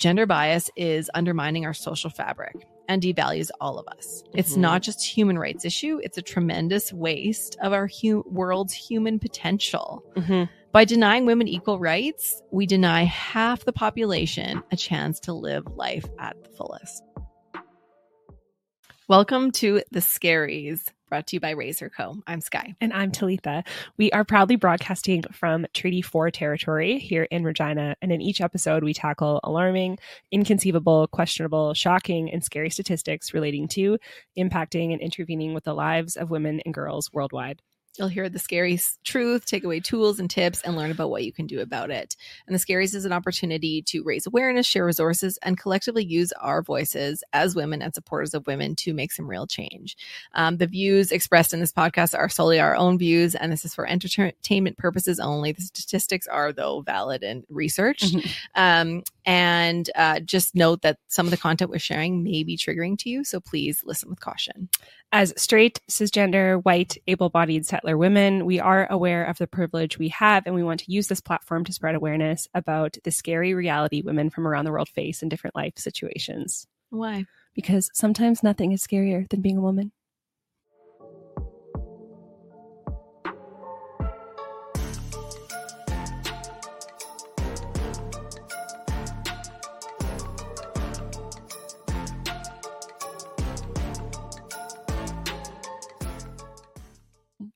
gender bias is undermining our social fabric and devalues all of us. It's Mhm. not just a human rights issue, it's a tremendous waste of our hu- world's human potential. Mhm. By denying women equal rights, we deny half the population a chance to live life at the fullest. Welcome to The Scaries, brought to you by Raise Her Co. I'm Sky. And I'm Talitha. We are proudly broadcasting from Treaty 4 territory here in Regina. And in each episode, we tackle alarming, inconceivable, questionable, shocking, and scary statistics relating to impacting and intervening with the lives of women and girls worldwide. You'll hear the scary truth, take away tools and tips, and learn about what you can do about it. And the scaries is an opportunity to raise awareness, share resources, and collectively use our voices as women and supporters of women to make some real change. Um, the views expressed in this podcast are solely our own views, and this is for entertainment purposes only. The statistics are, though, valid and researched. Mhm. Um, and uh, just note that some of the content we're sharing may be triggering to you, so please listen with caution. As straight, cisgender, white, able bodied settler women, we are aware of the privilege we have, and we want to use this platform to spread awareness about the scary reality women from around the world face in different life situations. Why? Because sometimes nothing is scarier than being a woman.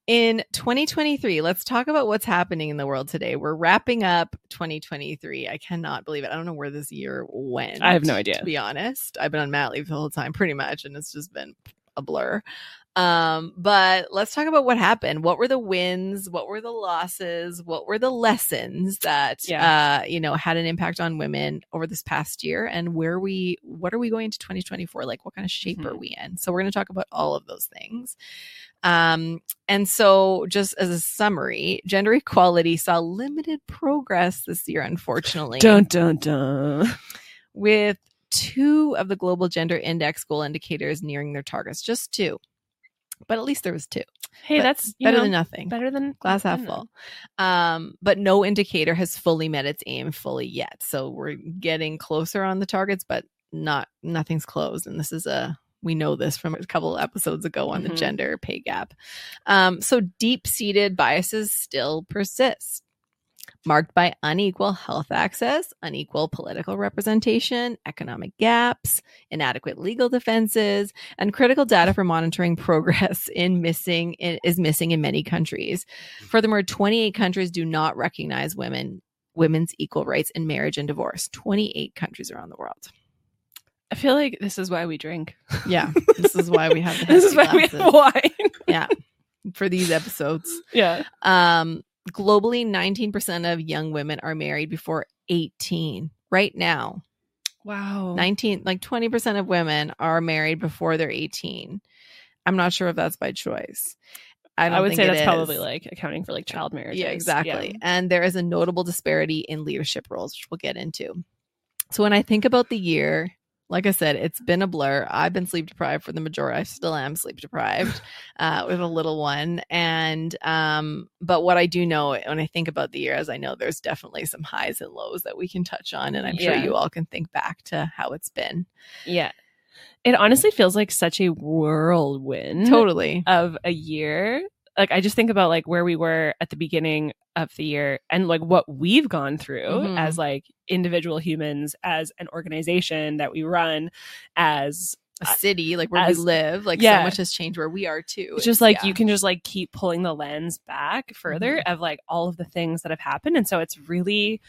In 2023, let's talk about what's happening in the world today. We're wrapping up 2023. I cannot believe it. I don't know where this year went. I have no idea. To be honest, I've been on mat leave the whole time, pretty much, and it's just been a blur. Um, but let's talk about what happened. What were the wins? What were the losses? What were the lessons that Yeah. uh, you know had an impact on women over this past year? And where we what are we going to 2024? Like what kind of shape are Mhm. we in? So we're gonna talk about all of those things. Um, and so just as a summary, gender equality saw limited progress this year, unfortunately Dun dun dun. with two of the global gender index goal indicators nearing their targets, just two. But at least there was two. Hey, But that's better know, than nothing. better than Glass half I don't know. full. Um, but no indicator has fully met its aim fully yet. So we're getting closer on the targets, but not nothing's closed. And this is a we know this from a couple episodes ago on the Mhm. gender pay gap. Um, so deep seated biases still persist marked by unequal health access, unequal political representation, economic gaps, inadequate legal defenses, and critical data for monitoring progress in missing in, is missing in many countries. Furthermore, 28 countries do not recognize women women's equal rights in marriage and divorce. 28 countries around the world. I feel like this is why we drink. Yeah, this is why we have the this is hefty why we have wine. yeah for these episodes. yeah. Um, globally, 19% of young women are married before 18 right now. Wow. 19 like 20% of women are married before they're 18 i'm not sure if that's by choice i, I would say that's is. probably like accounting for like child marriage yeah exactly Yeah. and there is a notable disparity in leadership roles which we'll get into so when i think about the year like i said it's been a blur. I've been sleep deprived for the majority i still am sleep deprived uh, with a little one. And um but what i do know when i think about the year as i know there's definitely some highs and lows that we can touch on and i'm sure you all can think back to how it's been. Yeah. It honestly feels like such a whirlwind totally. of a year. Like I just think about like where we were at the beginning of the year and like what we've gone through Mhm. as like individual humans, as an organization that we run, as a city like where as- we live like yeah. so much has changed where we are too it's just like yeah. you can just like keep pulling the lens back further of like all of the things that have happened and so it's really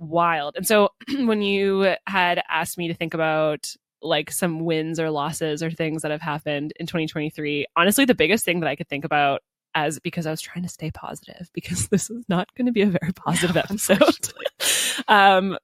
wild and so when you had asked me to think about like some wins or losses or things that have happened in 2023 honestly the biggest thing that i could think about as because i was trying to stay positive because this is not going to be a very positive No, episode um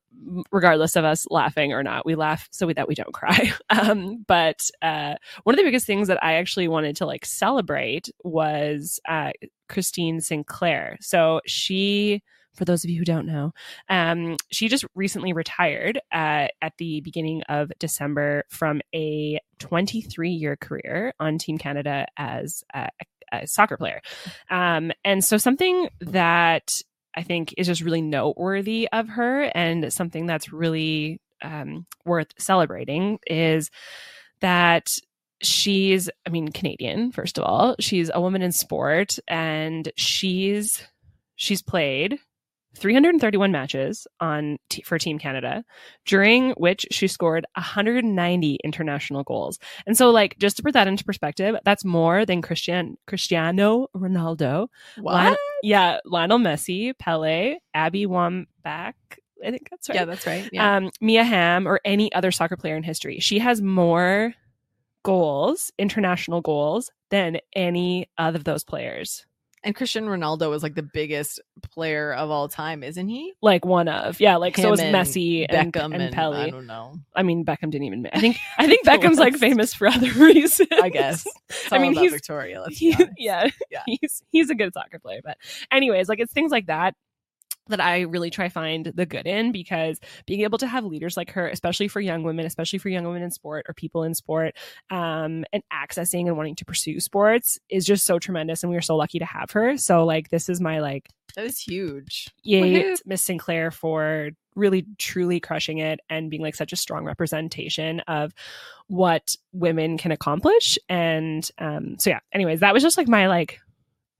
regardless of us laughing or not we laugh so that we don't cry. Um but uh one of the biggest things that i actually wanted to like celebrate was uh christine sinclair. So she for those of you who don't know um she just recently retired uh, at the beginning of december from a 23 year career on team canada as a, a soccer player. Um and so something that I think is just really noteworthy of her and something that's really um, worth celebrating is that she's i mean canadian first of all. She's a woman in sport and she's she's played 331 matches on t- for team canada during which she scored 190 international goals and so like just to put that into perspective that's more than christian cristiano ronaldo Lion- yeah lionel messi pele abby wambach i think that's right Yeah, that's right. Yeah. um, Mia Hamm or any other soccer player in history. She has more goals, international goals, than any of those players. And Cristiano Ronaldo is like the biggest player of all time, isn't he? Like one of, yeah. Like so Him is and Messi and Beckham and, and. I don't know. I mean, Beckham didn't even. I think I think Beckham's like famous for other reasons. I guess. I mean, he's- Victoria. He- yeah, Yeah. he's he's a good soccer player. But anyways, like it's things like that that I really try to find the good in because being able to have leaders like her, especially for young women, especially for young women in sport or people in sport, um, and accessing and wanting to pursue sports is just so tremendous. And we are so lucky to have her. So like this is my like That is huge. yay Miss Sinclair for really truly crushing it and being like such a strong representation of what women can accomplish. And um so yeah, anyways, that was just like my like,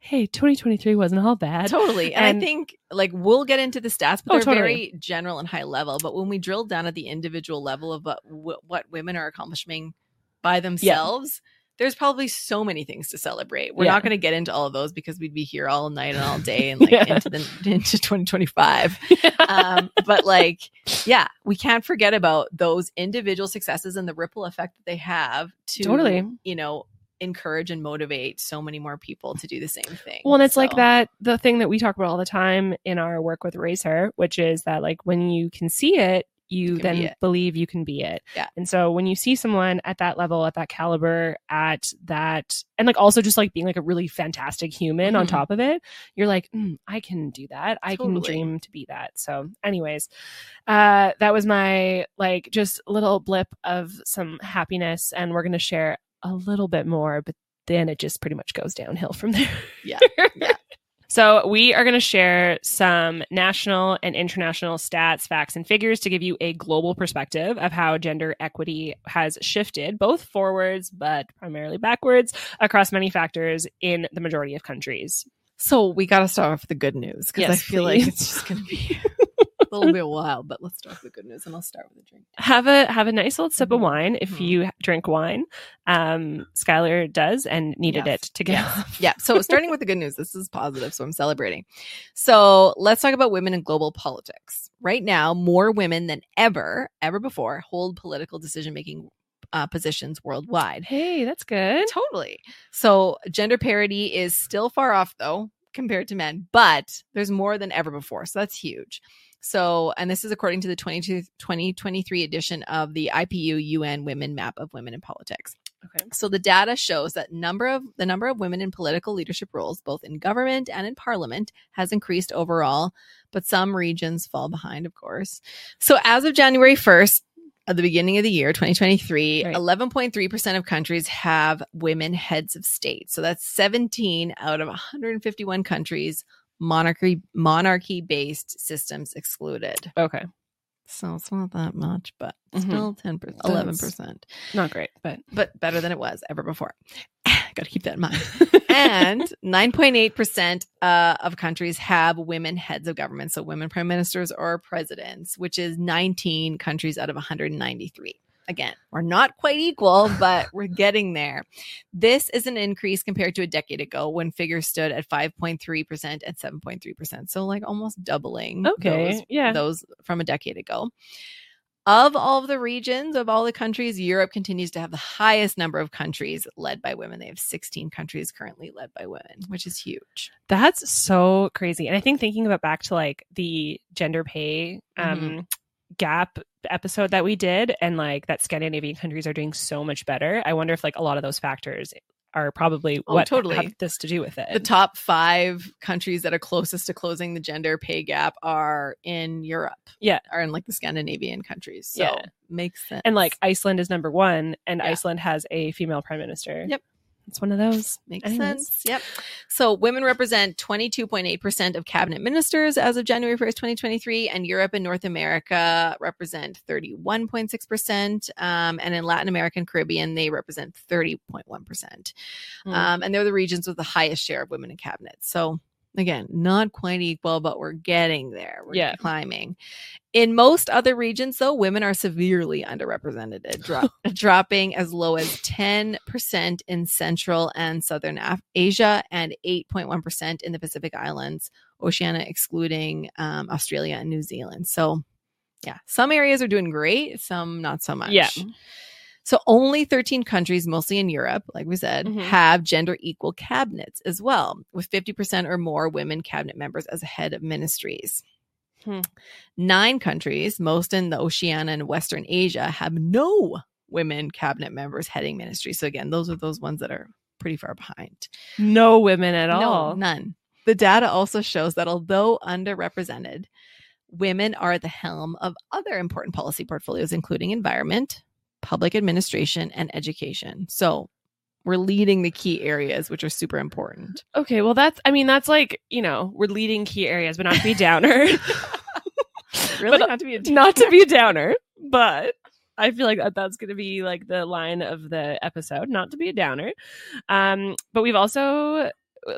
hey, 2023 wasn't all bad. Totally. And, And- I think like we'll get into the stats, but Oh, they're totally. very general and high level. But when we drill down at the individual level of what, what women are accomplishing by themselves, there's probably so many things to celebrate. We're Yeah. not going to get into all of those because we'd be here all night and all day and like Yeah. into the into 2025. um, but like, yeah, we can't forget about those individual successes and the ripple effect that they have to Totally. you know, encourage and motivate so many more people to do the same thing. Well, and it's like that the thing that we talk about all the time in our work with Raise Her, which is that like when you can see it, you You then be believe you can be it. Yeah. And so when you see someone at that level, at that caliber, at that, and like also just like being like a really fantastic human on Mhm. top of it, you're like, mm, I can do that. I can dream to be that. So, anyways, uh, that was my like just little blip of some happiness, and we're gonna share a little bit more, but then it just pretty much goes downhill from there. Yeah. Yeah. So, we are going to share some national and international stats, facts, and figures to give you a global perspective of how gender equity has shifted, both forwards but primarily backwards, across many factors in the majority of countries. So we got to start off with the good news because I feel please. like it's just going to be a little bit wild. But let's start with the good news, and I'll start with a drink. Have a have a nice little sip of Mhm. wine if Mhm. you drink wine. Um, Skylar does and needed Yes. it to get Yes. off. Yeah. So starting with the good news, this is positive, so I'm celebrating. So let's talk about women in global politics. Right now, more women than ever, ever before, hold political decision making uh, positions worldwide. Hey, that's good. Totally. So gender parity is still far off though compared to men, but there's more than ever before. So that's huge. So, and this is according to the 22 2023 edition of the IPU UN Women Map of Women in Politics. Okay. So the data shows that number of the number of women in political leadership roles, both in government and in parliament, has increased overall, but some regions fall behind, of course. So as of January 1st, at the beginning of the year 2023 Right. 11.3% of countries have women heads of state so that's 17 out of 151 countries monarchy monarchy based systems excluded Okay. so it's not that much but Mhm. still 10 percent 11% Not great, but but better than it was ever before gotta keep that in mind and 9.8% uh, of countries have women heads of government, so women prime ministers or presidents, which is 19 countries out of 193. Again, we're not quite equal, but we're getting there. This is an increase compared to a decade ago when figures stood at 5.3% and 7.3%. So, like almost doubling Okay, those, yeah. those from a decade ago. Of all of the regions, of all the countries, Europe continues to have the highest number of countries led by women. They have 16 countries currently led by women, which is huge. That's so crazy. And I think thinking about back to like the gender pay um Mm-hmm. gap episode that we did and like that Scandinavian countries are doing so much better. I wonder if like a lot of those factors are probably Oh, what totally. have this to do with it. The top five countries that are closest to closing the gender pay gap are in Europe. Yeah. Are in like the Scandinavian countries. So Yeah. makes sense. and like Iceland is number 1 and Yeah. Iceland has a female prime minister. Yep. It's one of those. Makes Anyways. sense. Yep. So women represent 22.8% of cabinet ministers as of January 1st, 2023, and Europe and North America represent 31.6%. Um, and in Latin America and Caribbean, they represent 30.1%. Hmm. Um, and they're the regions with the highest share of women in cabinet. So again, not quite equal, but we're getting there. We're Yeah. climbing. In most other regions, though, women are severely underrepresented, dro- dropping as low as 10% in Central and Southern Af- Asia and 8.1% in the Pacific Islands, Oceania excluding um, Australia and New Zealand. So, yeah, some areas are doing great, some not so much. Yeah. So only 13 countries, mostly in Europe, like we said, Mhm. have gender equal cabinets as well, with 50% or more women cabinet members as head of ministries. Hmm. Nine countries, most in the Oceania and Western Asia, have no women cabinet members heading ministries. So again, those are those ones that are pretty far behind. no women at all. None. The data also shows that although underrepresented, women are at the helm of other important policy portfolios, including environment, public administration, and education. So we're leading the key areas, which are super important. Okay, well that's I mean that's like, you know, we're leading key areas, but not to be downer. Really? But, not to be a not to be a downer, but I feel like that, that's going to be like the line of the episode, not to be a downer. Um, but we've also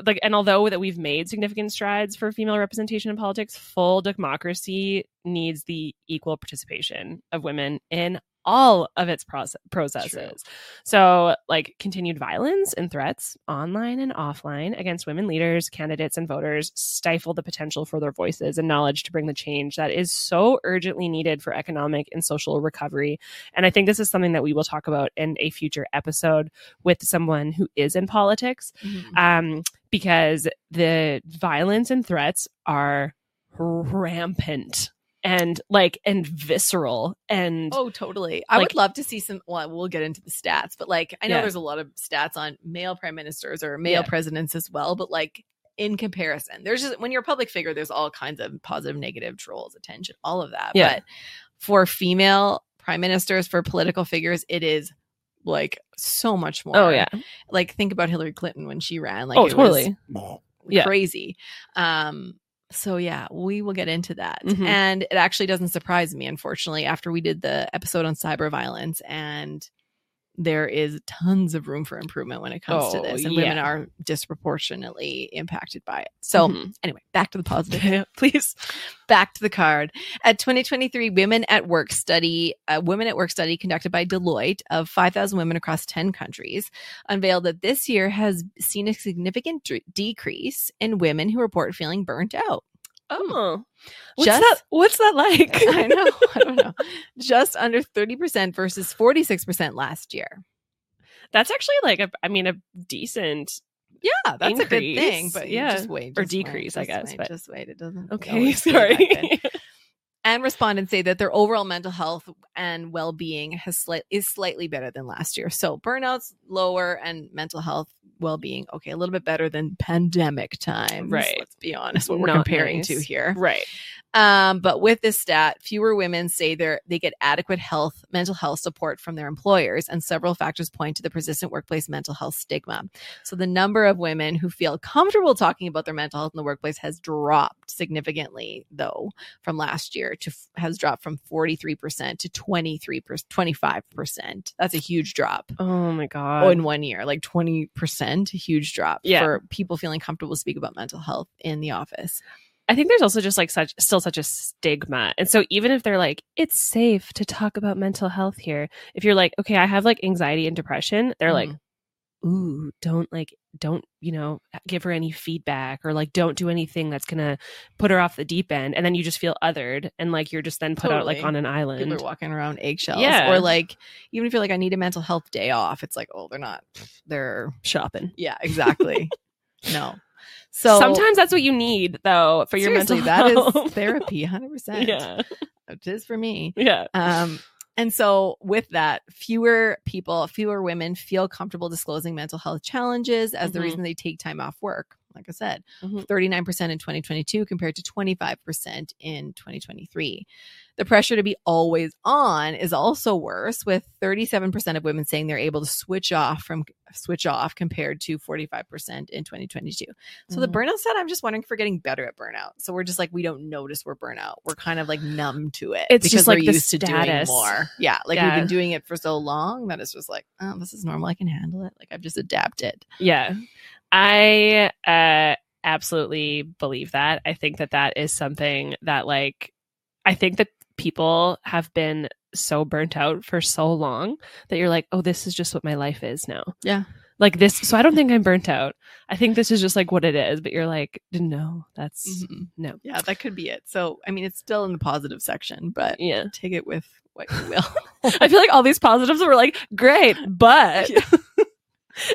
like, and although that we've made significant strides for female representation in politics, full democracy needs the equal participation of women in all of its proce- processes. So, like continued violence and threats, online and offline, against women leaders, candidates, and voters stifle the potential for their voices and knowledge to bring the change that is so urgently needed for economic and social recovery. And I think this is something that we will talk about in a future episode with someone who is in politics, um, because the violence and threats are rampant and like and visceral and Oh, totally. I Like- would love to see some. Well, we'll get into the stats, but like, I know Yeah. there's a lot of stats on male prime ministers or male Yeah. presidents as well, but like, in comparison, there's just when you're a public figure, there's all kinds of positive, negative trolls, attention, all of that. Yeah. But for female prime ministers, for political figures, it is like so much more. oh yeah Like, think about Hillary Clinton when she ran. Like, oh it was totally Yeah. crazy. Um, so yeah, we will get into that. Mhm. And it actually doesn't surprise me, unfortunately, after we did the episode on cyber violence and there is tons of room for improvement when it comes to Oh, this. And yeah. women are disproportionately impacted by it. So Mhm. anyway, back to the positive, please. Back to the card. At 2023 Women at Work study, a Women at Work study conducted by Deloitte of 5,000 women across 10 countries unveiled that this year has seen a significant d- decrease in women who report feeling burnt out. Oh hmm. what's Just- that what's that like I know. I don't know. Just under 30% versus 46% last year. that's actually like a i mean a decent Yeah, that's a good thing. But yeah. just wait. Or just wait, decrease, I just guess, Wait, but- just wait. It doesn't. okay always stay that good. sorry and respondents say that their overall mental health and well-being has slight is slightly better than last year. So burnouts lower and mental health well-being okay, a little bit better than pandemic times. Right. Let's be honest, what we're Not comparing nice. to here. right Um, but with this stat, fewer women say they they get adequate health, mental health support from their employers, and several factors point to the persistent workplace mental health stigma. So the number of women who feel comfortable talking about their mental health in the workplace has dropped significantly, though, from last year to has dropped from forty three percent to 23 25 percent. That's a huge drop. oh my god Oh, in one year, like 20%, a huge drop Yeah. for people feeling comfortable to speak about mental health in the office. I think there's also just like such still such a stigma. And so even if they're like, it's safe to talk about mental health here, if you're like, okay, I have like anxiety and depression, they're like, mm. ooh, don't like don't, you know, give her any feedback or like don't do anything that's gonna put her off the deep end. And then you just feel othered and like you're just then put out like on an people island. are walking around eggshells Yeah. or like even if you're like i need a mental health day off it's like oh they're not they're shopping. yeah exactly no so Sometimes that's what you need though for your mental that health. is therapy 100% yeah. it is for me Yeah. um and so with that fewer people fewer women feel comfortable disclosing mental health challenges as the Mhm. reason they take time off work like i said Mhm. 39% in 2022 compared to 25% in 2023 the pressure to be always on is also worse with 37% of women saying they're able to switch off from switch off compared to 45% in 2022. So the Mhm. burnout stat, I'm just wondering if we're getting better at burnout. So we're just like, we don't notice we're burnout. We're kind of like numb to it. It's because just like we're the used to doing status. more. Yeah. Like we've been doing it for so long that it's just like, oh, this is normal. I can handle it. Like I've just adapted. Yeah. I uh absolutely believe that. I think that that is something that like I think that people have been so burnt out for so long that you're like, "Oh, this is just what my life is now." Yeah. Like this so I don't think I'm burnt out. I think this is just like what it is, but you're like, "No, that's Mhm. no." Yeah, that could be it. So, I mean, it's still in the positive section, but Yeah. take it with what you will. I feel like all these positives were like, "Great, but Yeah.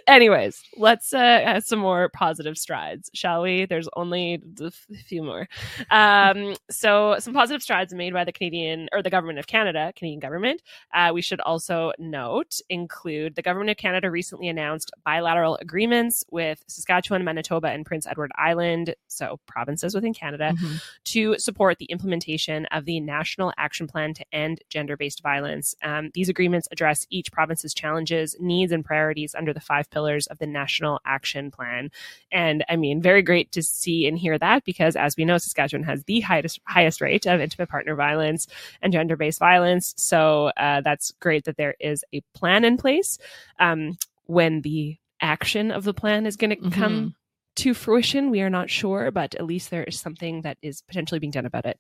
Anyways, let's uh, add some more positive strides, shall we? There's only a few more. Um, so, some positive strides made by the Canadian or the government of Canada, Canadian government. Uh, we should also note include the government of Canada recently announced bilateral agreements with Saskatchewan, Manitoba, and Prince Edward Island, so provinces within Canada, Mhm. to support the implementation of the National Action Plan to End Gender Based Violence. Um, these agreements address each province's challenges, needs, and priorities under the five pillars of the National Action Plan. And I mean, very great to see and hear that because, as we know, Saskatchewan has the highest highest rate of intimate partner violence and gender based violence. So uh, that's great that there is a plan in place. Um, when the action of the plan is going to Mhm. come to fruition. We are not sure, but at least there is something that is potentially being done about it.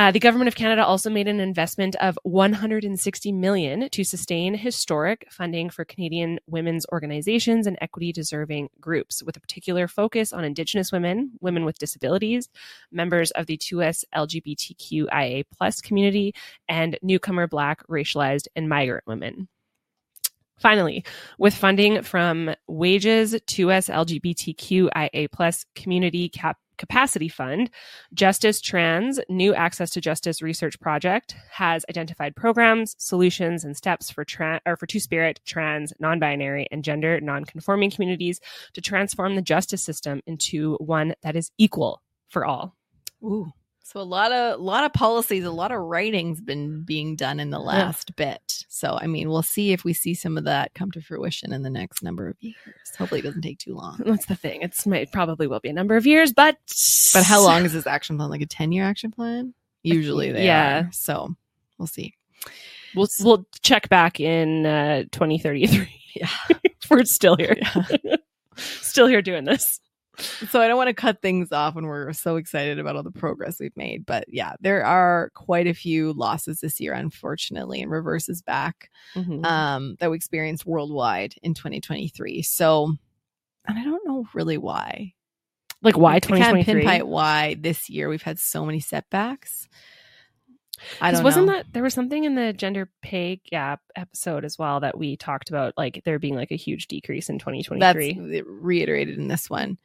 Uh, the government of Canada also made an investment of 160 million to sustain historic funding for Canadian women's organizations and equity deserving groups, with a particular focus on Indigenous women, women with disabilities, members of the 2S LGBTQIA plus community, and newcomer Black, racialized, and migrant women. Finally, with funding from WAGE's 2S LGBTQIA plus Community Cap- Capacity Fund, Justice Trans New Access to Justice Research Project has identified programs, solutions, and steps for trans or for Two Spirit, trans, non-binary, and gender non-conforming communities to transform the justice system into one that is equal for all. Ooh. So a lot of a lot of policies, a lot of writing's been being done in the last bit. So I mean, we'll see if we see some of that come to fruition in the next number of years. Hopefully, it doesn't take too long. That's the thing. It's it probably will be a number of years, but But how long is this action plan? Like a ten year action plan? Usually, they Yeah. are. So we'll see. We'll we'll check back in uh, 2033. Yeah. We're still here. Yeah. still here doing this. So I don't want to cut things off when we're so excited about all the progress we've made. But yeah, there are quite a few losses this year, unfortunately, and reverses back Mm-hmm. um, that we experienced worldwide in 2023. So, and I don't know really why. like why I can't 2023? pinpoint why this year we've had so many setbacks. I don't wasn't know. that there was something in the gender pay gap episode as well that we talked about like there being like a huge decrease in 2023. That's reiterated in this one.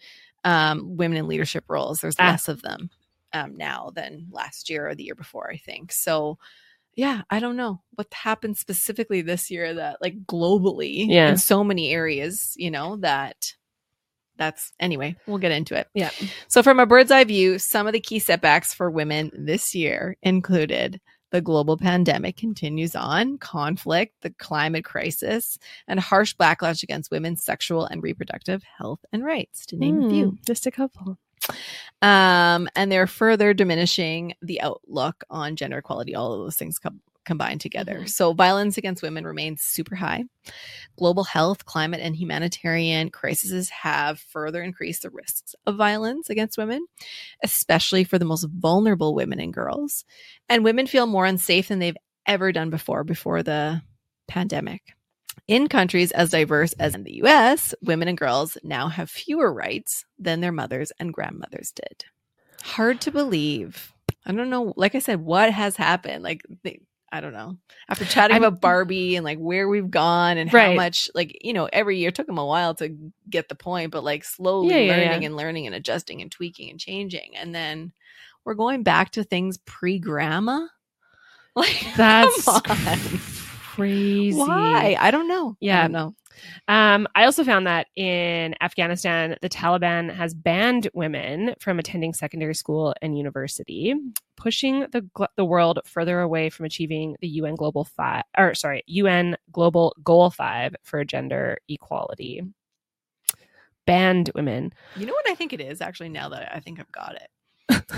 Um, women in leadership roles, there's Ah. less of them um, now than last year or the year before, I think. So, yeah, I don't know what happened specifically this year that, like, globally, Yeah. in so many areas, you know, that that's anyway, we'll get into it. Yeah. So, from a bird's eye view, some of the key setbacks for women this year included the global pandemic continues on, conflict, the climate crisis, and harsh backlash against women's sexual and reproductive health and rights, to name a few. Hmm, Just a couple. Um, and they're further diminishing the outlook on gender equality, all of those things com- combined together. Mhm. So, violence against women remains super high. Global health, climate, and humanitarian crises have further increased the risks of violence against women, especially for the most vulnerable women and girls. And women feel more unsafe than they've ever done before, before the pandemic. In countries as diverse as in the US, women and girls now have fewer rights than their mothers and grandmothers did. Hard to believe. I don't know. Like I said, what has happened? Like, they, I don't know. After chatting I'm- about Barbie and like where we've gone and how much, like, you know, every year took them a while to get the point, but like slowly Yeah, yeah, learning yeah. and learning and adjusting and tweaking and changing. And then we're going back to things pre grandma. Like, That's crazy. Why? I don't know. I Yeah. don't know. Um, I also found that in Afghanistan, the Taliban has banned women from attending secondary school and university, pushing the the world further away from achieving the UN Global Five, or sorry, UN Global Goal Five for gender equality. Banned women. You know what I think it is actually. Now that I think I've got it.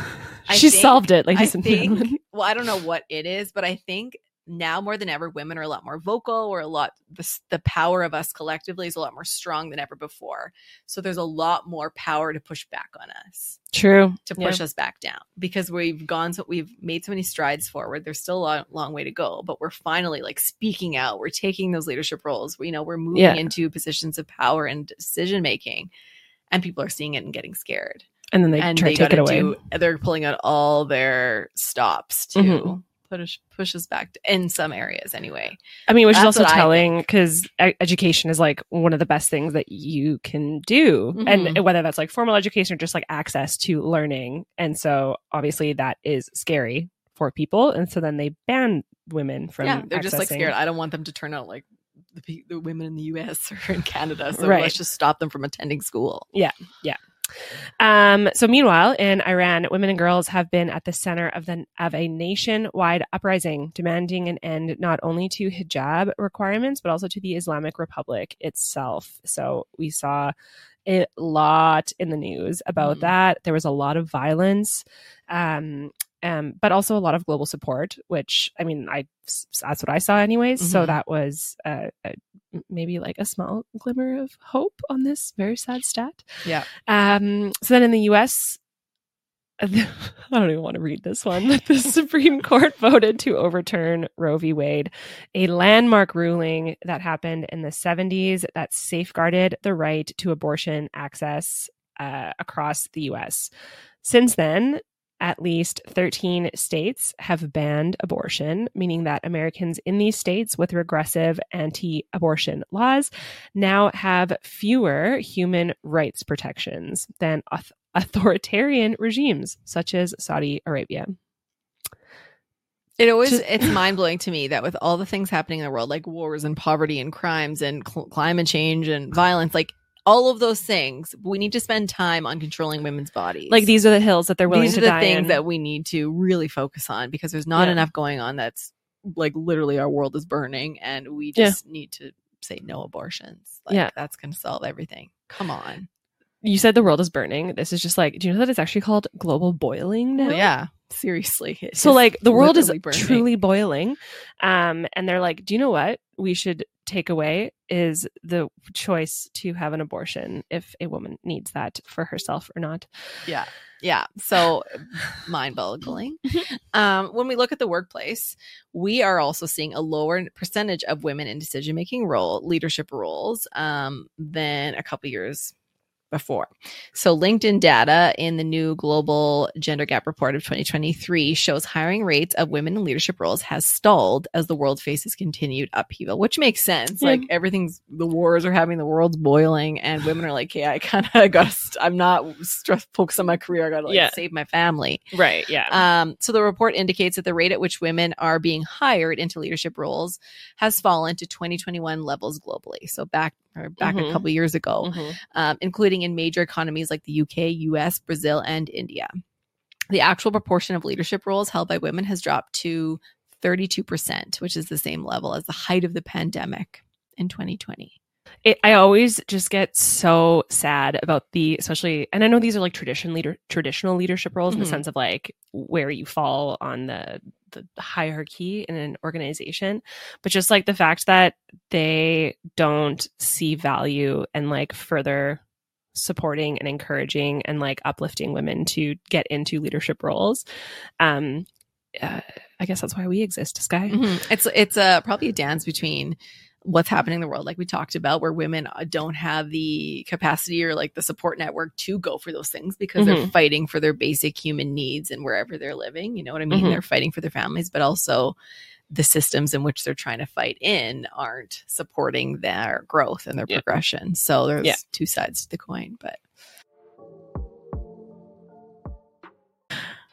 She think- solved it, Like I ladies and gentlemen. think. Well, I don't know what it is, but I think now more than ever, women are a lot more vocal. Or a lot. The, the power of us collectively is a lot more strong than ever before. So there's a lot more power to push back on us. True. to Yeah. push us back down because we've gone so we've made so many strides forward there's still a long, long way to go but we're finally like speaking out we're taking those leadership roles we, you know we're moving Yeah. into positions of power and decision making and people are seeing it and getting scared And then they and try they to take it away do, they're pulling out all their stops to Mhm. Push push us back in some areas anyway I mean, which is also telling because education is like one of the best things that you can do. Mhm. And whether that's like formal education or just like access to learning. And so obviously that is scary for people. And so then they ban women from. yeah they're just like scared i don't want them to turn out like the, the women in the us or in canada so Right. let's just stop them from attending school Um, so meanwhile, in Iran, women and girls have been at the center of the of a nationwide uprising demanding an end not only to hijab requirements but also to the Islamic Republic itself. So we saw a lot in the news about Mhm. that. There was a lot of violence. Um, um, but also a lot of global support, which I mean, I that's what I saw anyways. So Mhm. that was uh, uh, maybe like a small glimmer of hope on this very sad stat. yeah Um, so then in the US, I don't even want to read this one. The Supreme Court voted to overturn Roe v. Wade, a landmark ruling that happened in the 70s that safeguarded the right to abortion access uh, across the US. Since then, at least 13 states have banned abortion, meaning that Americans in these states with regressive anti abortion laws now have fewer human rights protections than authoritarian regimes such as Saudi Arabia. It always it's mind blowing to me that with all the things happening in the world, like wars and poverty and crimes and cl- climate change and violence, like all of those things, we need to spend time on controlling women's bodies. Like these are the hills that they're willing these to are the die things in. that we need to really focus on because there's not Yeah. enough going on. That's like literally our world is burning, and we Yeah. just need to say no abortions. Like, Yeah. that's going to solve everything. Come on. you said the world is burning. This is just like, do you know that it's actually called global boiling now? Well, yeah, seriously. it So is like the world is literally burning. truly boiling. Um, and they're like, do you know what we should take away is the choice to have an abortion if a woman needs that for herself or not. Yeah. Yeah. So mind boggling. um, when we look at the workplace, we are also seeing a lower percentage of women in decision making role, leadership roles, um, than a couple years before. So LinkedIn data in the new global gender gap report of 2023 shows hiring rates of women in leadership roles has stalled as the world faces continued upheaval, which makes sense. Yeah. Like everything's the wars are having, the world's boiling, and women are like, "Hey, I kind of got. St- I'm not stressed, focused on my career. I got to like Yeah. save my family." Right. Yeah. Um, so the report indicates that the rate at which women are being hired into leadership roles has fallen to 2021 levels globally. So back or back Mhm. a couple years ago, Mhm. um, including in major economies like the UK, US, Brazil, and India. The actual proportion of leadership roles held by women has dropped to 32%, which is the same level as the height of the pandemic in 2020. it, I always just get so sad about the, especially, and I know these are like tradition leader, traditional leadership roles in the Mhm. sense of like where you fall on the the hierarchy in an organization, but just like the fact that they don't see value and like further supporting and encouraging and like uplifting women to get into leadership roles. Um, uh, I guess that's why we exist, Sky. Mhm. It's it's a probably a dance between what's happening in the world, like we talked about, where women uh, don't have the capacity or like the support network to go for those things because they're Mhm. fighting for their basic human needs and wherever they're living. You know what I mean? Mhm. They're fighting for their families, but also the systems in which they're trying to fight in aren't supporting their growth and their Yeah. progression. So there's Yeah. two sides to the coin, but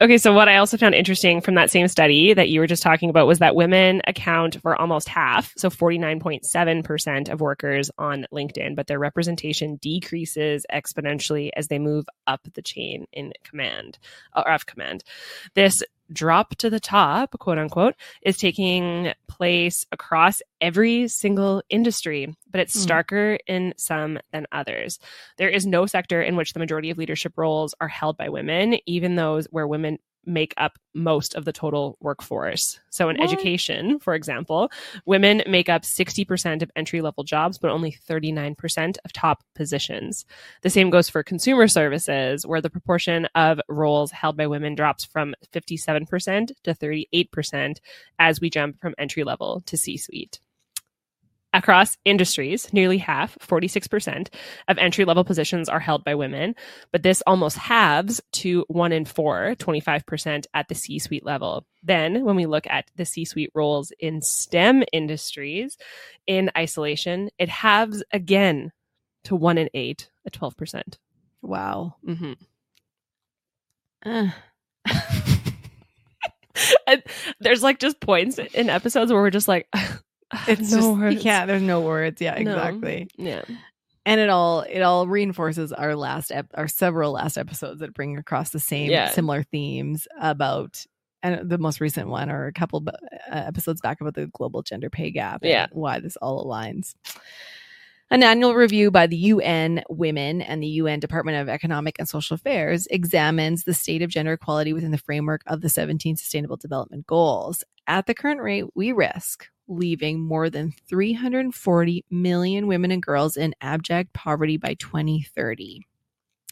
Okay, so what I also found interesting from that same study that you were just talking about was that women account for almost half, so 49.7% of workers on LinkedIn, but their representation decreases exponentially as they move up the chain in command or of command. This drop to the top, quote unquote, is taking place across every single industry, but it's Hmm. starker in some than others. There is no sector in which the majority of leadership roles are held by women, even those where women make up most of the total workforce. So in What? education, for example, women make up 60% of entry level jobs, but only 39% of top positions. The same goes for consumer services, where the proportion of roles held by women drops from 57% to 38% as we jump from entry level to C suite. Across industries, nearly half, 46%, of entry level positions are held by women, but this almost halves to one in four, 25% at the C suite level. Then, when we look at the C suite roles in STEM industries in isolation, it halves again to one in eight, at 12%. Wow. Mm-hmm. And there's like just points in episodes where we're just like, It's no just words. you can't. There's no words. Yeah, No. exactly. Yeah. And it all it all reinforces our last ep- our several last episodes that bring across the same Yeah. similar themes about and the most recent one or a couple uh, episodes back about the global gender pay gap and Yeah. why this all aligns. An annual review by the UN Women and the UN Department of Economic and Social Affairs examines the state of gender equality within the framework of the 17 Sustainable Development Goals. At the current rate, we risk leaving more than 340 million women and girls in abject poverty by 2030.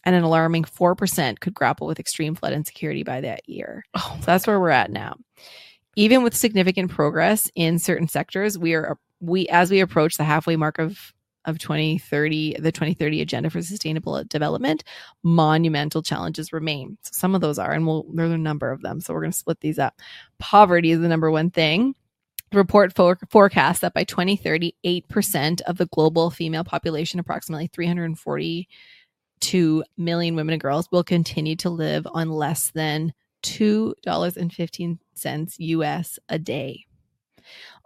And an alarming 4% could grapple with extreme food insecurity by that year. Oh, So that's where we're at now. Even with significant progress in certain sectors, we are we as we approach the halfway mark of of 2030, the 2030 agenda for sustainable development, monumental challenges remain. So some of those are, and we'll a number of them. So we're going to split these up. Poverty is the number one thing. The report for, forecasts that by 2030, 8% of the global female population, approximately 342 million women and girls, will continue to live on less than $2.15 US a day.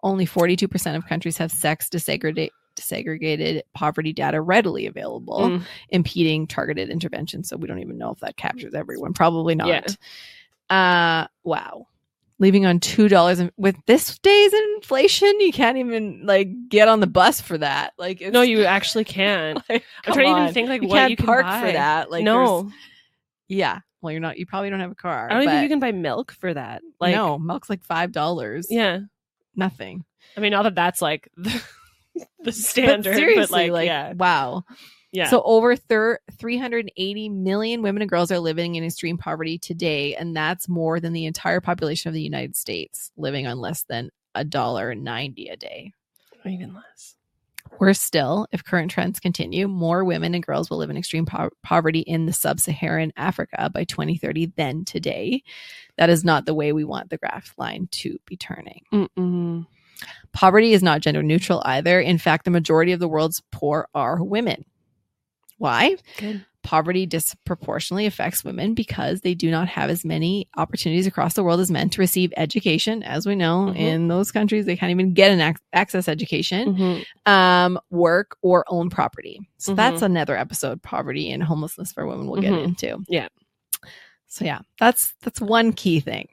Only 42% of countries have sex disaggregate, disaggregated poverty data readily available, Mm. impeding targeted intervention. So we don't even know if that captures everyone. Probably not. Yeah. Uh, wow. Leaving on two dollars with this day's inflation, you can't even like get on the bus for that. Like, it's, No, you actually can't. Like, I'm trying to even think like you what can't you can park buy. for that. Like, no, yeah. Well, you're not. You probably don't have a car. I don't even think you can buy milk for that. Like, no, milk's like five dollars. yeah. nothing. I mean, not that that's like the, the Standard, but seriously, but like, like, yeah, wow. yeah. So over thir- 380 million women and girls are living in extreme poverty today, and that's more than the entire population of the United States living on less than a dollar ninety a day. even less. Worse still, if current trends continue, more women and girls will live in extreme po- poverty in the sub Saharan Africa by 2030 than today. That is not the way we want the graph line to be turning. Mm-mm. Poverty is not gender neutral either. In fact, the majority of the world's poor are women. Why? Good. Poverty disproportionately affects women because they do not have as many opportunities across the world as men to receive education. As we know, Mhm. in those countries, they can't even get an ac- access education Mhm. um, work, or own property. So Mhm. that's another episode: poverty and homelessness for women. We'll get Mhm. into. Yeah. So yeah, that's that's one key thing.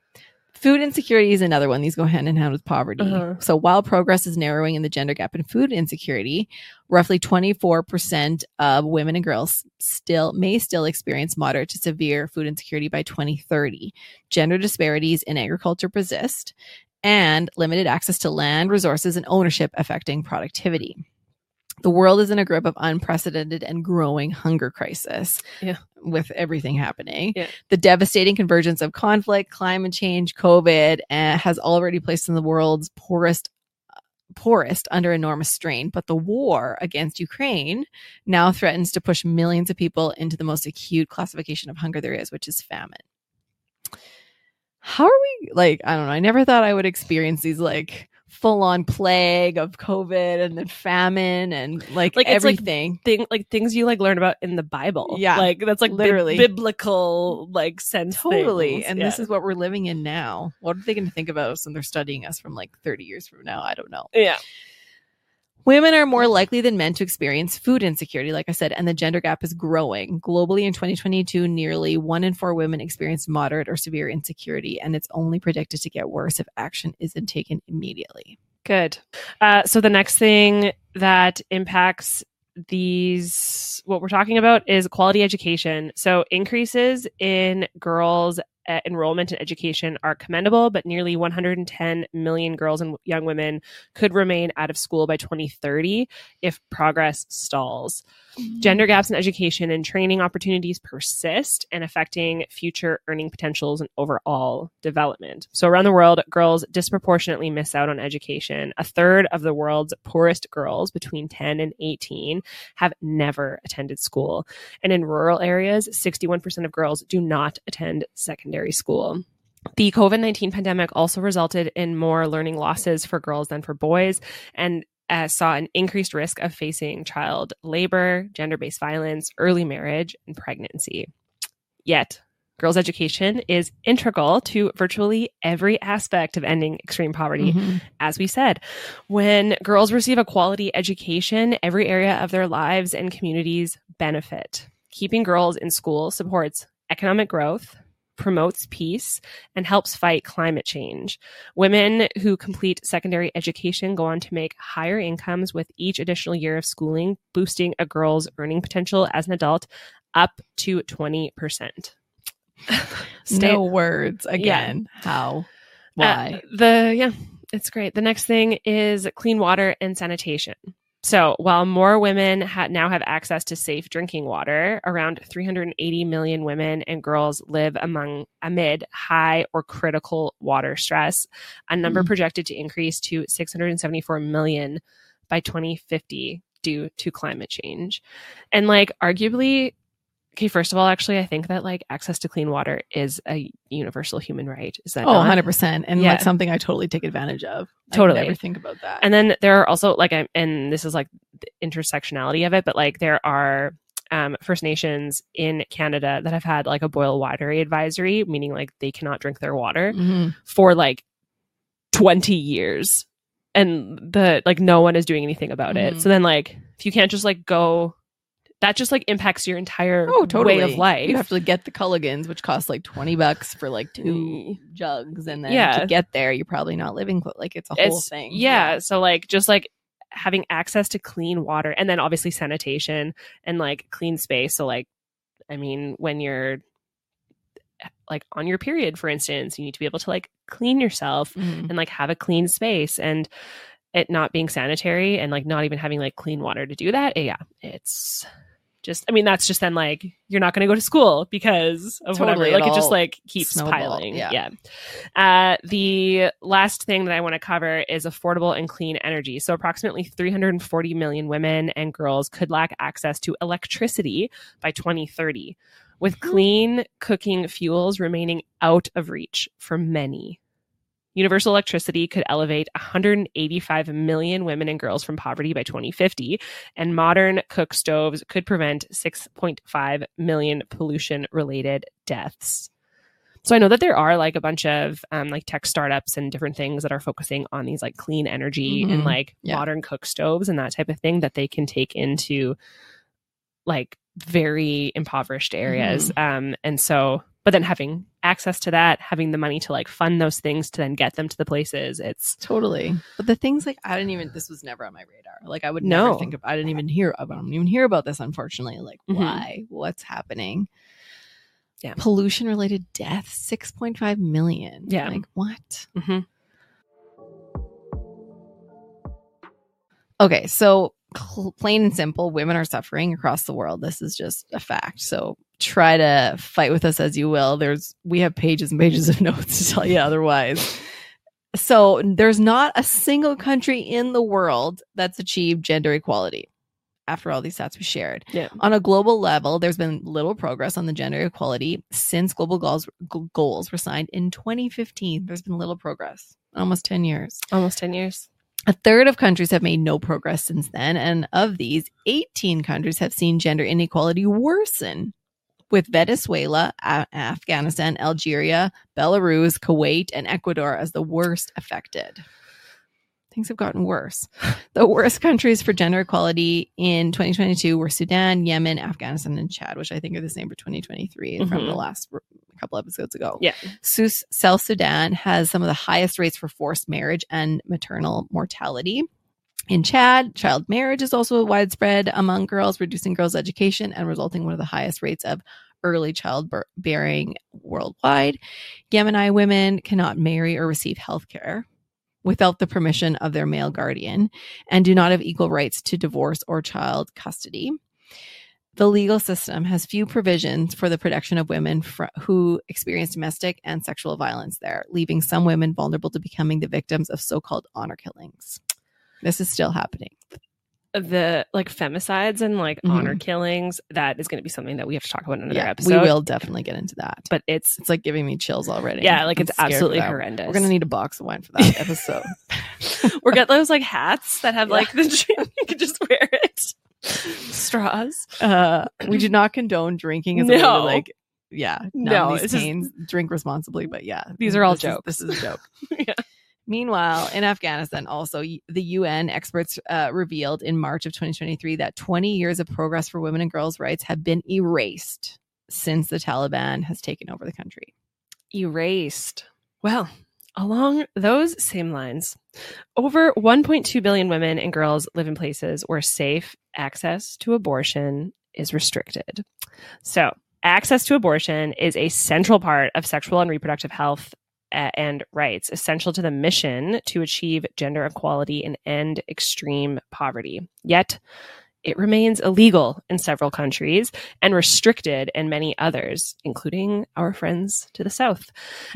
Food insecurity is another one. These go hand in hand with poverty. Uh-huh. So while progress is narrowing in the gender gap in food insecurity, roughly 24% of women and girls still may still experience moderate to severe food insecurity by 2030. Gender disparities in agriculture persist and limited access to land, resources, and ownership affecting productivity. The world is in a grip of unprecedented and growing hunger crisis. Yeah. With everything happening. Yeah. The devastating convergence of conflict, climate change, COVID uh, has already placed in the world's poorest poorest under enormous strain. But the war against Ukraine now threatens to push millions of people into the most acute classification of hunger there is, which is famine. How are we like, I don't know, I never thought I would experience these like full on plague of COVID and then famine and like, Like, it's like everything. Thing like things you like learn about in the Bible. Yeah, like that's like literally. biblical like sense. totally. things. And Yeah. this is what we're living in now. What are they going to think about us when they're studying us from like 30 years from now? I don't know. yeah. Women are more likely than men to experience food insecurity, like I said, and the gender gap is growing. Globally in 2022, nearly one in four women experienced moderate or severe insecurity, and it's only predicted to get worse if action isn't taken immediately. Good. Uh, so the next thing that impacts these, what we're talking about is quality education. So increases in girls' uh, enrollment in education are commendable, but nearly 110 million girls and young women could remain out of school by 2030 if progress stalls. Gender gaps in education and training opportunities persist and affecting future earning potentials and overall development. So, around the world, girls disproportionately miss out on education. A third of the world's poorest girls between 10 and 18 have never attended school. And in rural areas, 61% of girls do not attend secondary school. The COVID 19 pandemic also resulted in more learning losses for girls than for boys. And uh, saw an increased risk of facing child labor, gender based violence, early marriage, and pregnancy. Yet, girls' education is integral to virtually every aspect of ending extreme poverty. Mhm. As we said, when girls receive a quality education, every area of their lives and communities benefit. Keeping girls in school supports economic growth, promotes peace, and helps fight climate change. Women who complete secondary education go on to make higher incomes with each additional year of schooling, boosting a girl's earning potential as an adult up to 20%. Stay- no words again. How? Why? uh, the yeah, it's great. The next thing is clean water and sanitation. So while more women ha- now have access to safe drinking water, around 380 million women and girls live among amid high or critical water stress, a number Mm. projected to increase to 674 million by 2050 due to climate change. And like arguably okay, first of all, actually I think that like access to clean water is a universal human right. Is that oh, not? 100%. And Yeah. like something I totally take advantage of. I Totally. never think about that. And then there are also like, I'm- and this is like the intersectionality of it, but like there are um, First Nations in Canada that have had like a boil watery advisory, meaning like they cannot drink their water Mhm. for like 20 years. And the like no one is doing anything about Mhm. it. So then like if you can't just like go that just like impacts your entire Oh, totally. way of life. You have to get the Culligans, which costs like 20 bucks for like two Mm. jugs. And then Yeah. to get there, you're probably not living clo- like it's a whole It's- thing. Yeah. So like just like having access to clean water and then obviously sanitation and like clean space. So like I mean, when you're like on your period, for instance, you need to be able to like clean yourself Mhm. and like have a clean space and it not being sanitary and like not even having like clean water to do that. Yeah. It's just I mean, that's just then like you're not gonna go to school because of Totally, whatever. Like it just like keeps snowball, piling. yeah. yeah. Uh, the last thing that I want to cover is affordable and clean energy. So, approximately 340 million women and girls could lack access to electricity by 2030, with clean cooking fuels remaining out of reach for many. Universal electricity could elevate 185 million women and girls from poverty by 2050, and modern cook stoves could prevent 6.5 million pollution related deaths. So I know that there are like a bunch of um, like tech startups and different things that are focusing on these like clean energy and Mhm. like Yeah. modern cook stoves and that type of thing that they can take into like very impoverished areas. Um, and so, but then having access to that, having the money to like fund those things to then get them to the places, it's Totally. But the things like I didn't even this was never on my radar. Like I would No. never think of I didn't even hear I don't even hear about this unfortunately. Like Mhm. why? What's happening? Yeah. Pollution related deaths, 6.5 million. Yeah. Like what? Mhm. Okay, so plain and simple, women are suffering across the world. This is just a fact. So try to fight with us as you will. There's we have pages and pages of notes to tell you otherwise. So there's not a single country in the world that's achieved gender equality. After all these stats we shared, Yeah. on a global level, there's been little progress on the gender equality since global goals goals were signed in 2015. There's been little progress, almost 10 years. almost 10 years. A third of countries have made no progress since then, and of these, 18 countries have seen gender inequality worsen, with Venezuela, A- Afghanistan, Algeria, Belarus, Kuwait, and Ecuador as the worst affected. Things have gotten worse. The worst countries for gender equality in 2022 were Sudan, Yemen, Afghanistan, and Chad, which I think are the same for 2023 from Mhm. the last r- couple episodes ago. Yeah. South Sudan has some of the highest rates for forced marriage and maternal mortality. In Chad, child marriage is also widespread among girls, reducing girls' education and resulting in one of the highest rates of early childbearing worldwide. Yemeni women cannot marry or receive health care without the permission of their male guardian and do not have equal rights to divorce or child custody. The legal system has few provisions for the protection of women fr- who experience domestic and sexual violence there, leaving some women vulnerable to becoming the victims of so called honor killings. This is still happening. The like femicides and like Mhm. honor killings, that is going to be something that we have to talk about in another Yeah, episode. we will definitely get into that. But it's, It's like giving me chills already. yeah, like I'm it's absolutely horrendous. We're gonna need a box of wine for that episode. or get those like hats that have Yeah. like the, you can just wear it. Straws. uh, we do not condone drinking as a way to like, yeah, No, no, these it's just- drink responsibly, but yeah, These are all this is- jokes. this is a joke. Yeah. Meanwhile, in Afghanistan, also the UN experts uh, revealed in March of 2023 that 20 years of progress for women and girls' rights have been erased since the Taliban has taken over the country. erased. Well, along those same lines, over 1.2 billion women and girls live in places where safe access to abortion is restricted. So, access to abortion is a central part of sexual and reproductive health and rights, essential to the mission to achieve gender equality and end extreme poverty. Yet, it remains illegal in several countries and restricted in many others, including our friends to the south.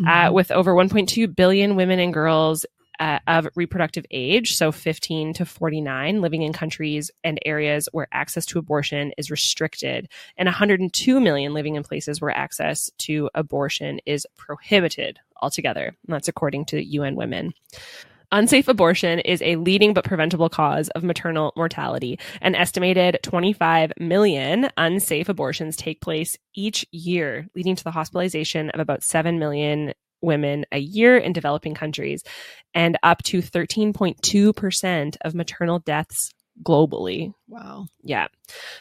Uh, with over 1.2 billion women and girls uh, of reproductive age, so 15 to 49, living in countries and areas where access to abortion is restricted, and 102 million living in places where access to abortion is prohibited altogether. And that's according to UN Women. Unsafe abortion is a leading but preventable cause of maternal mortality. An estimated 25 million unsafe abortions take place each year, leading to the hospitalization of about 7 million women a year in developing countries and up to 13.2% of maternal deaths globally. wow. Yeah.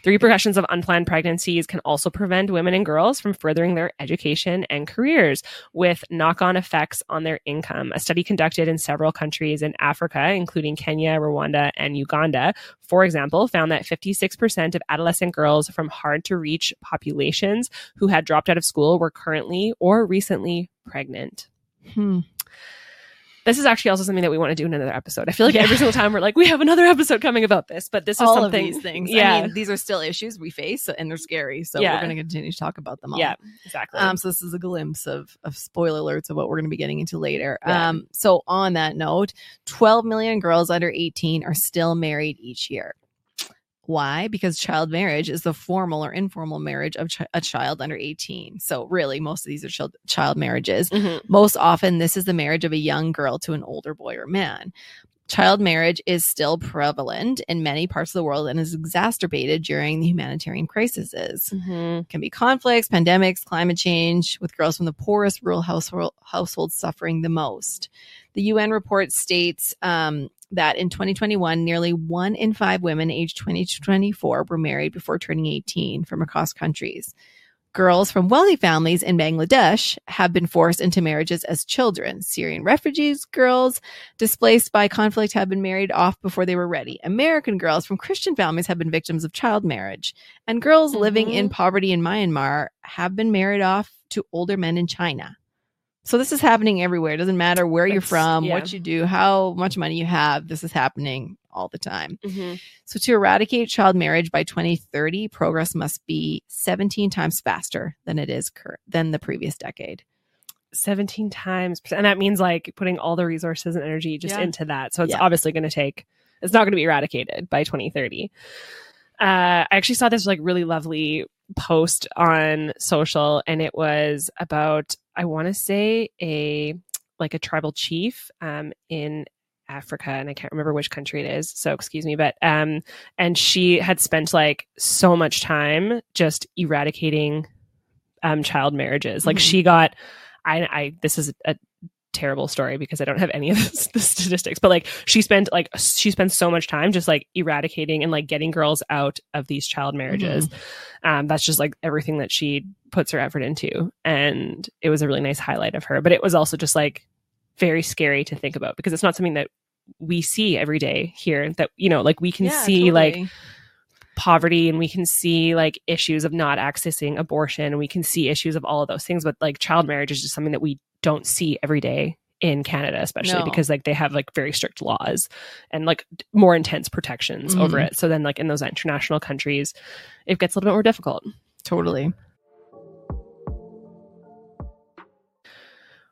The repercussions of unplanned pregnancies can also prevent women and girls from furthering their education and careers with knock on effects on their income. A study conducted in several countries in Africa, including Kenya, Rwanda, and Uganda, for example, found that 56% of adolescent girls from hard to reach populations who had dropped out of school were currently or recently pregnant. Hmm. This is actually also something that we want to do in another episode. I feel like Yeah. every single time we're like, we have another episode coming about this, but this is All something. of these things. Yeah. I mean, these are still issues we face, and they're scary. So Yeah. we're going to continue to talk about them all. Yeah, exactly. Um, so this is a glimpse of of spoiler alerts of what we're going to be getting into later. Yeah. Um, so on that note, 12 million girls under 18 are still married each year. Why? Because child marriage is the formal or informal marriage of ch- a child under 18. So really, most of these are child child marriages. Mhm. Most often, this is the marriage of a young girl to an older boy or man. Child marriage is still prevalent in many parts of the world and is exacerbated during the humanitarian crises Mhm. can be conflicts, pandemics, climate change, with girls from the poorest rural household, households suffering the most. The UN report states um, that in 2021, nearly one in five women aged 20 to 24 were married before turning 18 from across countries. Girls from wealthy families in Bangladesh have been forced into marriages as children. Syrian refugees girls displaced by conflict have been married off before they were ready. American girls from Christian families have been victims of child marriage. And girls living in mm-hmm. poverty in Myanmar have been married off to older men in China. So this is happening everywhere. It doesn't matter where you're from, yeah. what you do, how much money you have. This is happening all the time. Mhm. So to eradicate child marriage by 2030, progress must be 17 times faster than it is cur- than the previous decade. 17 times. And that means like putting all the resources and energy just Yeah. into that. So it's Yeah. obviously going to take, it's not going to be eradicated by 2030. Uh, I actually saw this like really lovely post on social and it was about, I want to say a, like a tribal chief um, in Africa and I can't remember which country it is. So excuse me, but um and she had spent like so much time just eradicating um child marriages. Like Mhm. she got I I this is a terrible story because I don't have any of this, the statistics, but like she spent like she spent so much time just like eradicating and like getting girls out of these child marriages. Um, that's just like everything that she puts her effort into, and it was a really nice highlight of her. But it was also just like very scary to think about because it's not something that we see every day here. That you know, like we can Yeah, see like poverty and we can see like issues of not accessing abortion and we can see issues of all of those things but like child marriage is just something that we don't see every day in Canada especially No. because like they have like very strict laws and like more intense protections over Mhm. it so then like in those international countries it gets a little bit more difficult totally.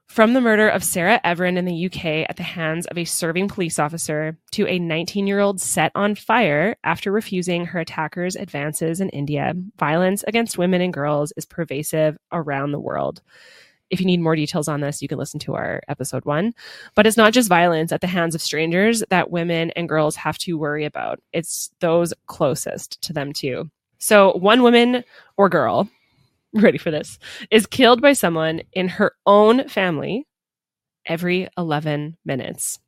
From the murder of Sarah Everard in the UK at the hands of a serving police officer to a 19 year old set on fire after refusing her attacker's advances in India, violence against women and girls is pervasive around the world. If you need more details on this, you can listen to our episode one. But it's not just violence at the hands of strangers that women and girls have to worry about, it's those closest to them too. So, one woman or girl ready for this, is killed by someone in her own family every 11 minutes.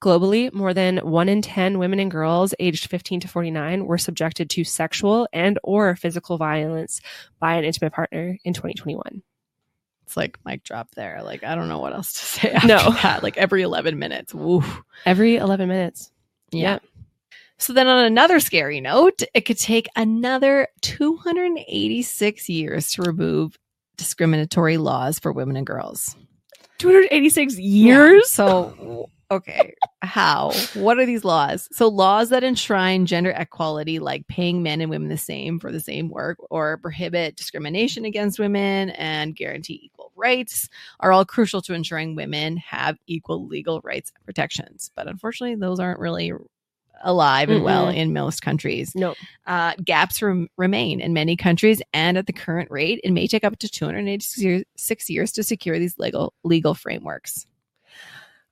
Globally, more than 1 in 10 women and girls aged 15 to 49 were subjected to sexual and or physical violence by an intimate partner in 2021. It's like mic drop there. Like I don't know what else to say after No. that. Like every 11 minutes. Woo. Every 11 minutes. Yeah. So then on another scary note, it could take another 286 years to remove discriminatory laws for women and girls. 286 Yeah. years? So okay, how? What are these laws? So laws that enshrine gender equality like paying men and women the same for the same work or prohibit discrimination against women and guarantee equal rights are all crucial to ensuring women have equal legal rights and protections. But unfortunately, those aren't really alive and well Mm-mm. in most countries. No. Uh, gaps rem- remain in many countries, and at the current rate, it may take up to 286 years, six years to secure these legal legal frameworks.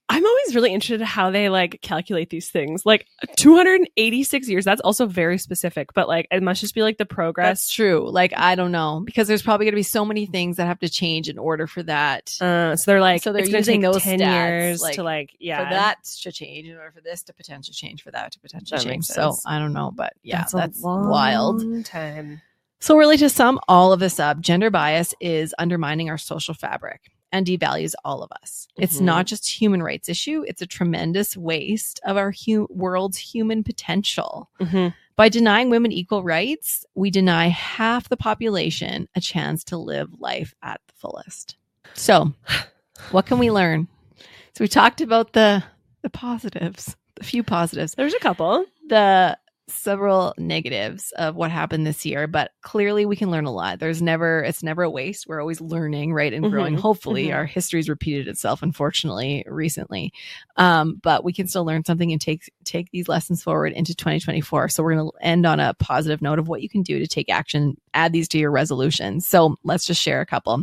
I'm always really interested in how they like calculate these things. Like 286 years, that's also very specific, but like it must just be like the progress. That's true. Like I don't know because there's probably going to be so many things that have to change in order for that Uh, so they're like, So they're using take those 10 stats, years like, to like, yeah, for that to change in order for this to potentially change for that to potentially That change. So. I don't know, but yeah, That's that's, wild. time. So really, to sum all of this up, gender bias is undermining our social fabric and devalues all of us. It's Mhm. not just a human rights issue; it's a tremendous waste of our hu- world's human potential. Mhm. By denying women equal rights, we deny half the population a chance to live life at the fullest. So, what can we learn? So we talked about the the positives, the few positives, There's a couple. the several negatives of what happened this year, but clearly we can learn a lot. There's never it's never a waste. We're always learning, right, and growing. Mhm. Hopefully, Mhm. our history's repeated itself, unfortunately, recently. Um, but we can still learn something and take take these lessons forward into 2024. So we're going to end on a positive note of what you can do to take action. Add these to your resolutions. So let's just share a couple.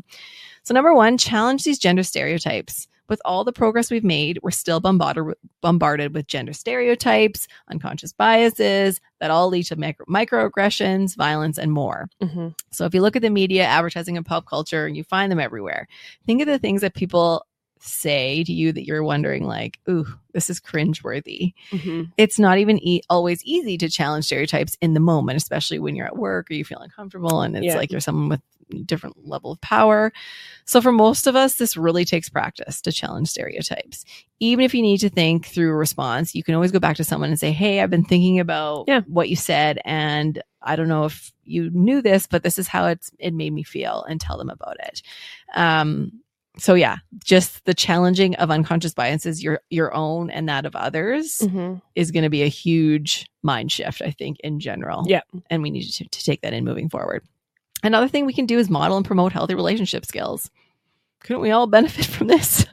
So number one, challenge these gender stereotypes. With all the progress we've made, we're still bombarded with, bombarded with gender stereotypes, unconscious biases that all lead to micro, microaggressions, violence, and more. Mm-hmm. So if you look at the media, advertising, and pop culture, you find them everywhere. Think of the things that people say to you that you're wondering, like, "Ooh, this is cringeworthy." Mm-hmm. It's not even e- always easy to challenge stereotypes in the moment, especially when you're at work or you feel uncomfortable, and it's Yeah. like you're someone with different level of power. So for most of us, this really takes practice to challenge stereotypes. Even if you need to think through a response, you can always go back to someone and say, Hey, I've been thinking about Yeah. what you said. And I don't know if you knew this, but this is how it's, it made me feel and tell them about it. Um, so yeah, just the challenging of unconscious biases, your, your own and that of others Mm-hmm. is going to be a huge mind shift, I think, in general. Yeah. And we need to, to take that in moving forward. Another thing we can do is model and promote healthy relationship skills. Couldn't we all benefit from this?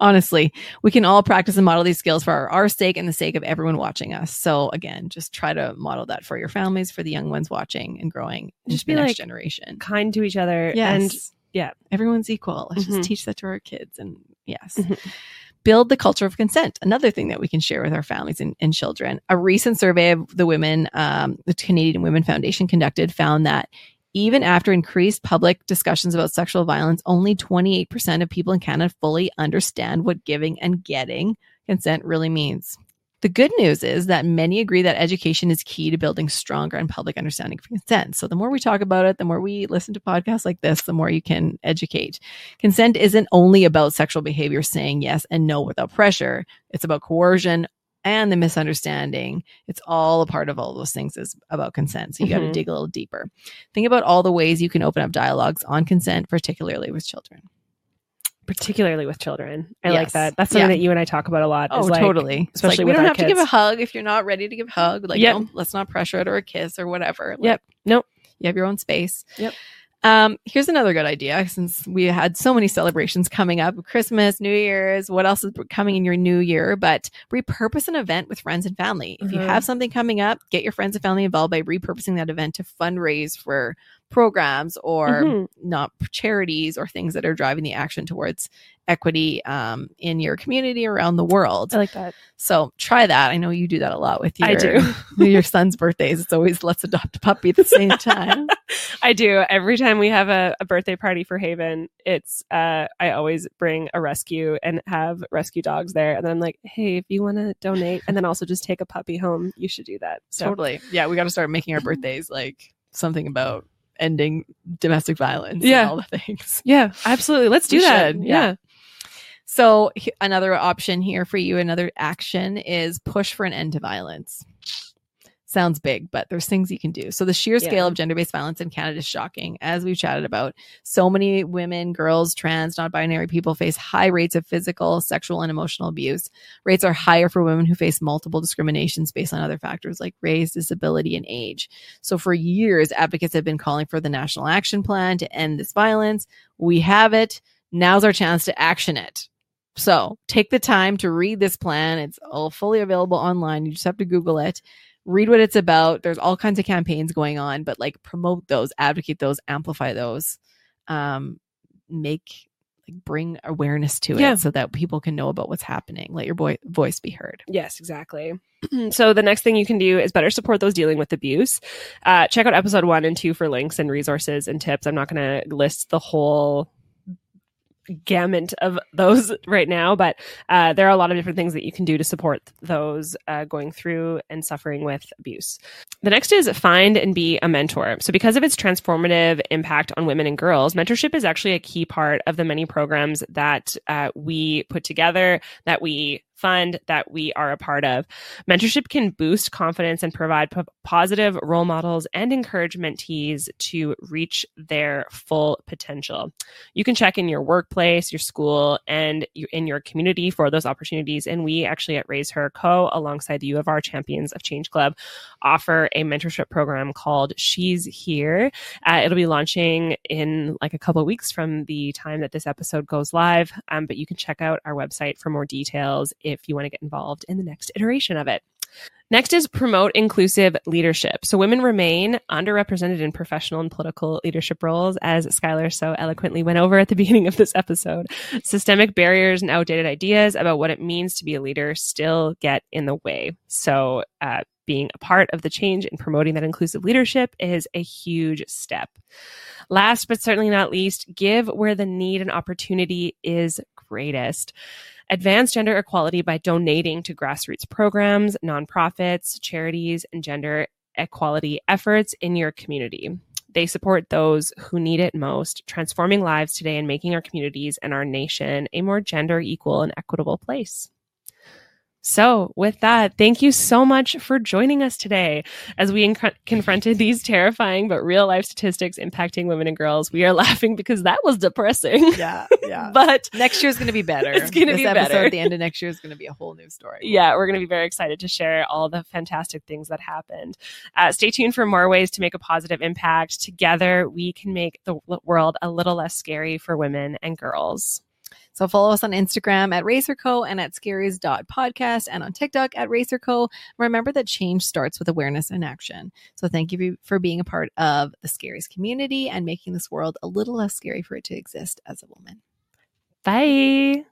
Honestly, we can all practice and model these skills for our, our sake and the sake of everyone watching us. So again, just try to model that for your families, for the young ones watching and growing, Just just the be next like, generation. Kind to each other. Yes. And yeah. everyone's equal. Let's Mhm. just teach that to our kids. And yes. Mhm. build the culture of consent. Another thing that we can share with our families and, and children. A recent survey of the women, um, the Canadian Women Foundation conducted found that even after increased public discussions about sexual violence, only 28% of people in Canada fully understand what giving and getting consent really means. The good news is that many agree that education is key to building stronger and public understanding of consent. So the more we talk about it, the more we listen to podcasts like this, the more you can educate. Consent isn't only about sexual behavior saying yes and no without pressure. It's about coercion and the misunderstanding. It's all a part of all those things is about consent. So you got to mm-hmm. dig a little deeper. Think about all the ways you can open up dialogues on consent, particularly with children. particularly with children. I like that. That's something Yeah. that you and I talk about a lot. Oh, like, totally. Especially like, we with don't have to give a hug if you're not ready to give a hug. Like, Yep. let's not pressure it or a kiss or whatever. Like, Yep. Nope. You have your own space. Yep. Um, here's another good idea since we had so many celebrations coming up Christmas, New Year's, what else is coming in your new year? But repurpose an event with friends and family. If you Mhm. have something coming up, get your friends and family involved by repurposing that event to fundraise for programs or Mhm. not charities or things that are driving the action towards equity um, in your community around the world. I like that. So try that. I know you do that a lot with your, I do. your son's birthdays. It's always let's adopt a puppy at the same time. I do. Every time we have a, a birthday party for Haven, it's uh I always bring a rescue and have rescue dogs there. And then I'm like, hey, if you want to donate and then also just take a puppy home, you should do that. So Totally. Yeah, we got to start making our birthdays like something about ending domestic violence. Yeah. and all the things. yeah, absolutely. Let's do We that. should, yeah. yeah. So he- another option here for you, another action is push for an end to violence. Sounds big, but there's things you can do. So the sheer Yeah. scale of gender-based violence in Canada is shocking. As we've chatted about, so many women, girls, trans, non-binary people face high rates of physical, sexual, and emotional abuse. Rates are higher for women who face multiple discriminations based on other factors like race, disability, and age. So for years, advocates have been calling for the National Action Plan to end this violence. We have it. Now's our chance to action it. So take the time to read this plan. It's all fully available online. You just have to Google it. Read what it's about. There's all kinds of campaigns going on, but like promote those, advocate those, amplify those, um, make like bring awareness to it Yeah. so that people can know about what's happening. Let your boy- voice be heard. Yes, exactly. so the next thing you can do is better support those dealing with abuse. Uh, check out episode one and two for links and resources and tips. I'm not going to list the whole gamut of those right now, but uh, there are a lot of different things that you can do to support those uh, going through and suffering with abuse. The next is find and be a mentor. So, because of its transformative impact on women and girls, mentorship is actually a key part of the many programs that uh, we put together, that we fund, that we are a part of. Mentorship can boost confidence and provide p- positive role models and encourage mentees to reach their full potential. You can check in your workplace, your school, and in your community for those opportunities. And we actually at Raise Her Co., alongside the U of R Champions of Change Club, offer a mentorship program called She's Here. Uh, it'll be launching in like a couple of weeks from the time that this episode goes live. Um, but you can check out our website for more details if you want to get involved in the next iteration of it. Next is promote inclusive leadership. So women remain underrepresented in professional and political leadership roles, as Skylar so eloquently went over at the beginning of this episode. Systemic barriers and outdated ideas about what it means to be a leader still get in the way. So, uh, being a part of the change and promoting that inclusive leadership is a huge step. Last but certainly not least, give where the need and opportunity is greatest. Advance gender equality by donating to grassroots programs, nonprofits, charities, and gender equality efforts in your community. They support those who need it most, transforming lives today and making our communities and our nation a more gender equal and equitable place. So, with that, thank you so much for joining us today as we inc- confronted these terrifying but real life statistics impacting women and girls. We are laughing because that was depressing. Yeah, yeah. but next year is going to be better. It's gonna This be episode better. At the end of next year is going to be a whole new story. yeah, we're going to be very excited to share all the fantastic things that happened. Uh, stay tuned for more ways to make a positive impact. Together, we can make the world a little less scary for women and girls. So follow us on Instagram at Raise Her Co and at scaries.podcast and on TikTok at Raise Her Co. Remember that change starts with awareness and action. So thank you for being a part of the Scaries community and making this world a little less scary for it to exist as a woman. Bye.